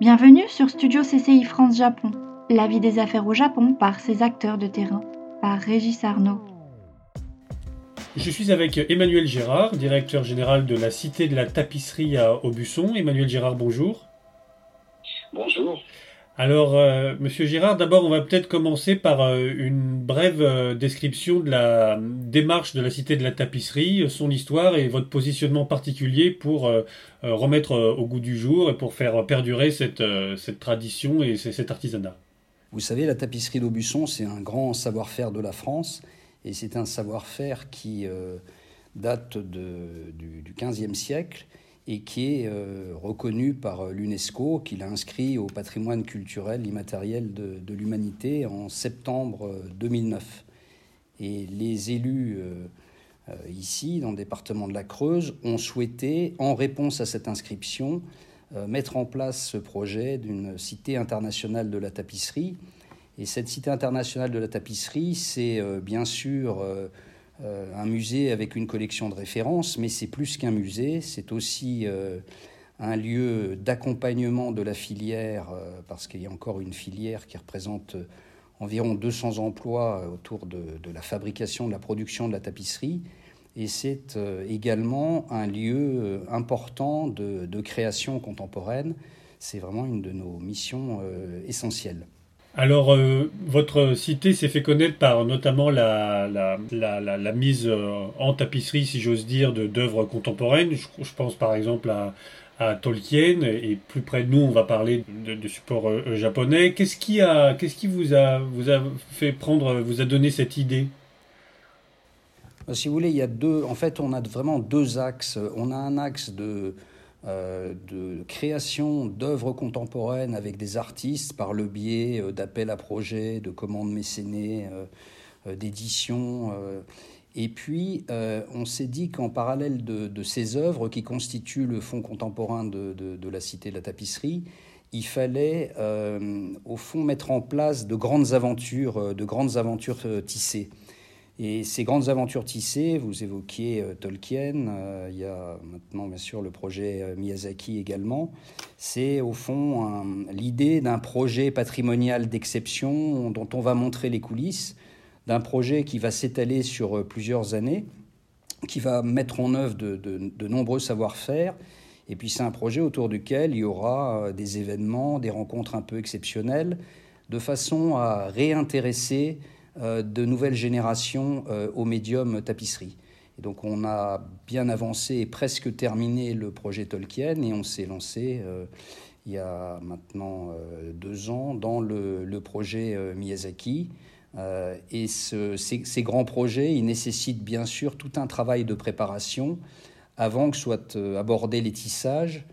Bienvenue sur Studio CCI France Japon, la vie des affaires au Japon par ses acteurs de terrain, par Régis Arnaud. Je suis avec Emmanuel Gérard, directeur général de la Cité de la Tapisserie à Aubusson. Emmanuel Gérard, bonjour. Bonjour. Alors, euh, Monsieur Girard, d'abord, on va peut-être commencer par euh, une brève euh, description de la démarche de la Cité de la Tapisserie, son histoire et votre positionnement particulier pour remettre au goût du jour et pour faire perdurer cette, cette tradition et cet artisanat. Vous savez, la tapisserie d'Aubusson, c'est un grand savoir-faire de la France et c'est un savoir-faire qui date de, du, du 15e siècle et qui est euh, reconnu par euh, l'UNESCO, qu'il a inscrit au patrimoine culturel immatériel de, l'humanité en septembre 2009. Euh, et les élus ici, dans le département de la Creuse, ont souhaité, en réponse à cette inscription, mettre en place ce projet d'une cité internationale de la tapisserie. Et cette cité internationale de la tapisserie, c'est bien sûr un musée avec une collection de références, mais c'est plus qu'un musée, c'est aussi euh, un lieu d'accompagnement de la filière, euh, parce qu'il y a encore une filière qui représente environ 200 emplois autour de, la fabrication, de la production de la tapisserie. Et c'est également un lieu important de création contemporaine. C'est vraiment une de nos missions essentielles. Alors, euh, votre cité s'est fait connaître par notamment la, la, mise euh, en tapisserie, si j'ose dire, d'œuvres contemporaines. Je, pense par exemple à, Tolkien, et plus près de nous, on va parler de, supports euh, japonais. Qu'est-ce qui, a, qu'est-ce qui vous, a, vous a fait prendre, vous a donné cette idée? Si vous voulez, il y a deux. En fait, on a vraiment deux axes. On a un axe de euh, de création d'œuvres contemporaines avec des artistes par le biais euh, d'appels à projets, de commandes mécénées, euh, d'éditions. Et puis, on s'est dit qu'en parallèle de, ces œuvres qui constituent le fond contemporain de, de, la Cité de la Tapisserie, il fallait, au fond, mettre en place de grandes aventures, de grandes aventures tissées. Et ces grandes aventures tissées, vous évoquiez euh, Tolkien, euh, il y a maintenant bien sûr le projet euh, Miyazaki également, c'est au fond l'idée d'un projet patrimonial d'exception dont on va montrer les coulisses, d'un projet qui va s'étaler sur plusieurs années, qui va mettre en œuvre de, nombreux savoir-faire. Et puis c'est un projet autour duquel il y aura des événements, des rencontres un peu exceptionnelles, de façon à réintéresser de nouvelles générations euh, au médium tapisserie. Et donc on a bien avancé et presque terminé le projet Tolkien et on s'est lancé euh, il y a maintenant deux ans dans le, projet Miyazaki. et ces, grands projets, ils nécessitent bien sûr tout un travail de préparation avant que soient abordés les tissages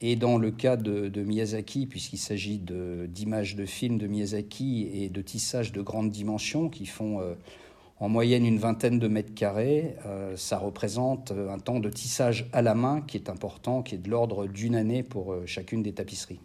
et dans le cas de, Miyazaki, puisqu'il s'agit d'images de, films de Miyazaki et de tissages de grande dimension qui font euh, en moyenne une vingtaine de mètres carrés, euh, ça représente un temps de tissage à la main qui est important, qui est de l'ordre d'une année pour euh, chacune des tapisseries.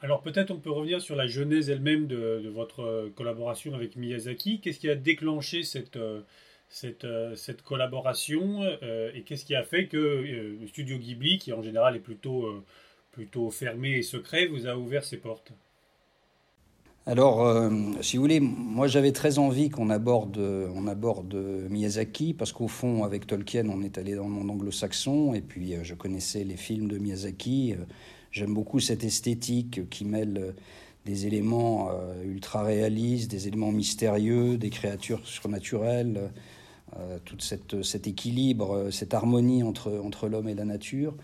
Alors peut-être on peut revenir sur la genèse elle-même de, de, votre collaboration avec Miyazaki. Qu'est-ce qui a déclenché cette cette, euh, cette collaboration euh, et qu'est-ce qui a fait que euh, le studio Ghibli, qui en général est plutôt, plutôt fermé et secret, vous a ouvert ses portes? Alors, si vous voulez, moi j'avais très envie qu'on aborde, on aborde Miyazaki, parce qu'au fond, avec Tolkien, on est allé dans le monde anglo-saxon, et puis je connaissais les films de Miyazaki. J'aime beaucoup cette esthétique qui mêle des éléments ultra réalistes, des éléments mystérieux, des créatures surnaturelles. Euh, tout cet équilibre, euh, cette harmonie entre, entre l'homme et la nature.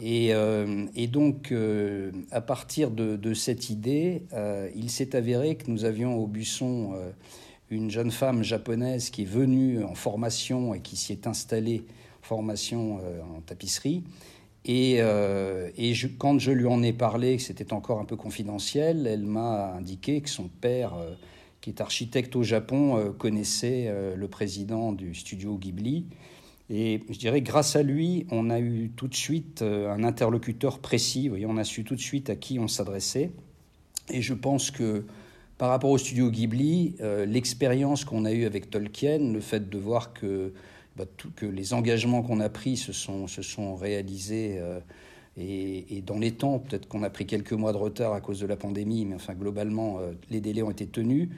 Et, euh, et donc, à partir de, de cette idée, il s'est avéré que nous avions au Buisson une jeune femme japonaise qui est venue en formation et qui s'y est installée en formation en tapisserie. Et, et quand je lui en ai parlé, c'était encore un peu confidentiel, elle m'a indiqué que son père qui est architecte au Japon, euh, connaissait euh, le président du studio Ghibli. Et je dirais, grâce à lui, on a eu tout de suite euh, un interlocuteur précis. Vous voyez, on a su tout de suite à qui on s'adressait. Et je pense que par rapport au studio Ghibli, l'expérience qu'on a eue avec Tolkien, le fait de voir que, bah, que les engagements qu'on a pris se sont, se sont réalisés et, dans les temps, peut-être qu'on a pris quelques mois de retard à cause de la pandémie, mais enfin globalement, euh, les délais ont été tenus,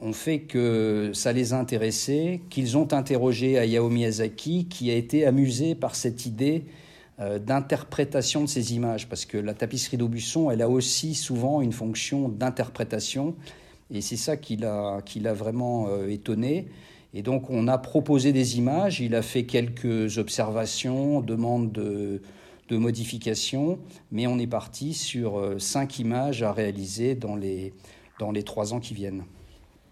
ont fait que ça les a intéressés, qu'ils ont interrogé Hayao Miyazaki, qui a été amusé par cette idée euh, d'interprétation de ces images, parce que la tapisserie d'Aubusson, elle a aussi souvent une fonction d'interprétation, et c'est ça qui l'a vraiment euh, étonné. Et donc on a proposé des images, il a fait quelques observations, demandes de de modifications, mais on est parti sur euh, cinq images à réaliser dans les, dans les trois ans qui viennent.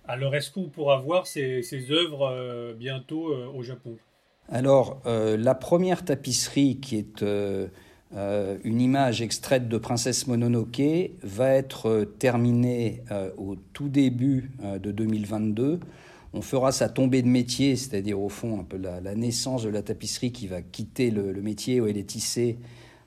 Alors, est-ce qu'on pourra voir ces, ces œuvres euh, bientôt euh, au Japon? Alors, la première tapisserie, qui est une image extraite de Princesse Mononoke, va être terminée au tout début de 2022 on fera sa tombée de métier, c'est-à-dire au fond un peu la, naissance de la tapisserie qui va quitter le, métier où elle est tissée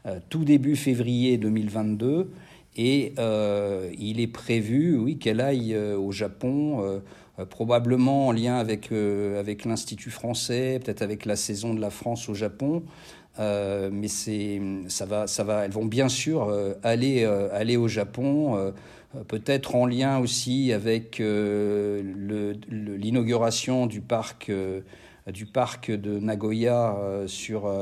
euh, tout début février 2022. Et euh, il est prévu, oui, qu'elle aille euh, au Japon, probablement en lien avec, avec l'Institut français, peut-être avec la saison de la France au Japon. mais c'est, ça va, ça va, elles vont bien sûr aller, aller au Japon peut-être en lien aussi avec euh, l'inauguration du parc euh, du parc de Nagoya sur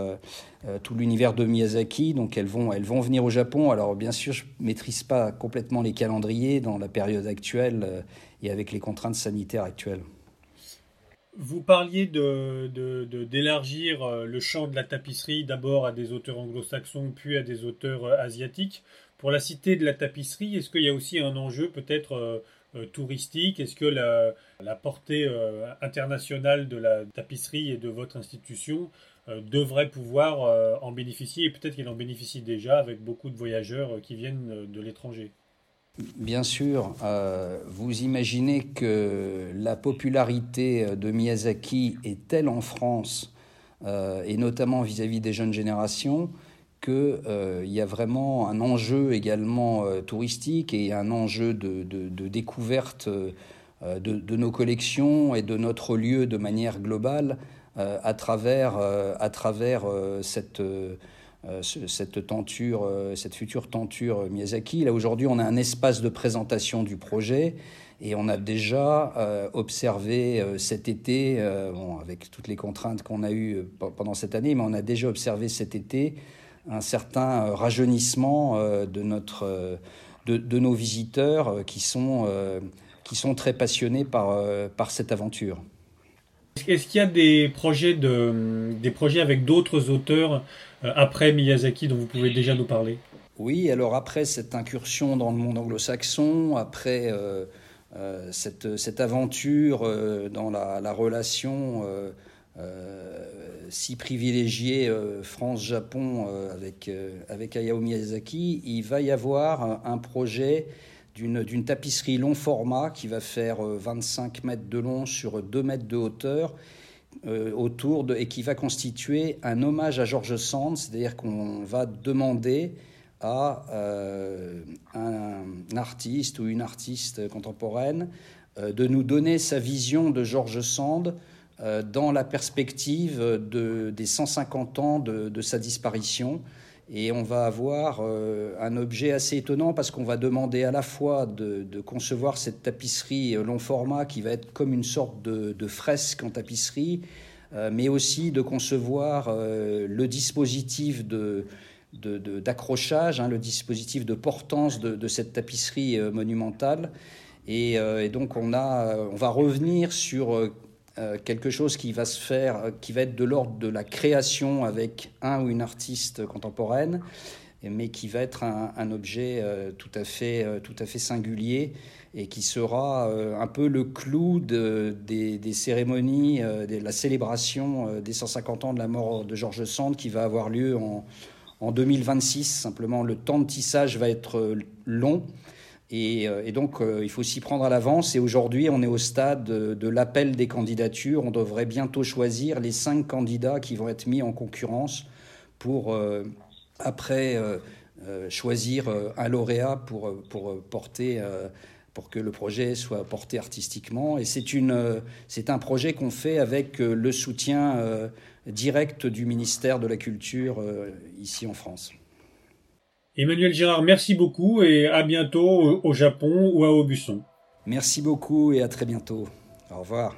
tout l'univers de Miyazaki. Donc elles vont, elles vont venir au Japon. Alors bien sûr, je ne maîtrise pas complètement les calendriers dans la période actuelle et avec les contraintes sanitaires actuelles. Vous parliez d'élargir le champ de la tapisserie d'abord à des auteurs anglo-saxons, puis à des auteurs asiatiques. Pour la cité de la tapisserie, est-ce qu'il y a aussi un enjeu peut-être euh, euh, touristique? Est-ce que la, portée euh, internationale de la tapisserie et de votre institution devrait pouvoir en bénéficier? Et peut-être qu'il en bénéficie déjà avec beaucoup de voyageurs qui viennent de l'étranger. Bien sûr, vous imaginez que la popularité de Miyazaki est telle en France, et notamment vis à -vis des jeunes générations, qu'il euh, y a vraiment un enjeu également euh, touristique et un enjeu de, découverte euh, de, nos collections et de notre lieu de manière globale à travers, à travers cette, cette tenture, cette future tenture Miyazaki. Là aujourd'hui, on a un espace de présentation du projet. Et on a déjà observé cet été, bon, avec toutes les contraintes qu'on a eues pendant cette année, mais on a déjà observé cet été un certain euh, rajeunissement euh, de, notre, euh, de, nos visiteurs qui sont, qui sont très passionnés par, par cette aventure. Est-ce qu'il y a des projets, de, des projets avec d'autres auteurs après Miyazaki dont vous pouvez déjà nous parler? Oui, alors après cette incursion dans le monde anglo-saxon, après cette, cette, aventure dans la, la relation si privilégié euh, France-Japon euh, avec, avec Hayao Miyazaki, il va y avoir un projet d'une tapisserie long format qui va faire 25 mètres de long sur 2 mètres de hauteur autour de, et qui va constituer un hommage à George Sand, c'est-à-dire qu'on va demander à un, artiste ou une artiste contemporaine de nous donner sa vision de George Sand euh, dans la perspective de, des 150 ans de, sa disparition. Et on va avoir euh, un objet assez étonnant parce qu'on va demander à la fois de, concevoir cette tapisserie long format qui va être comme une sorte de, fresque en tapisserie, euh, mais aussi de concevoir le dispositif d'accrochage, hein, le dispositif de portance de, cette tapisserie monumentale. Et, et, donc on, a, on va revenir sur euh, quelque chose qui va se faire, euh, qui va être de l'ordre de la création avec un ou une artiste contemporaine, mais qui va être un, objet euh, tout, à fait, tout à fait singulier et qui sera un peu le clou de, des, cérémonies, de la célébration des 150 ans de la mort de Georges Sand qui va avoir lieu en, en 2026. Simplement, le temps de tissage va être long. Euh, et, donc, euh, il faut s'y prendre à l'avance. Et aujourd'hui, on est au stade de, l'appel des candidatures. On devrait bientôt choisir les cinq candidats qui vont être mis en concurrence pour, euh, après, choisir un lauréat pour, que le projet soit porté artistiquement. Et c'est un projet qu'on fait avec le soutien direct du ministère de la Culture ici en France. Emmanuel Girard, merci beaucoup et à bientôt au Japon ou à Aubusson. Merci beaucoup et à très bientôt. Au revoir.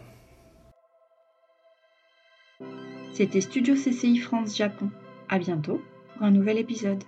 C'était Studio CCI France Japon. À bientôt pour un nouvel épisode.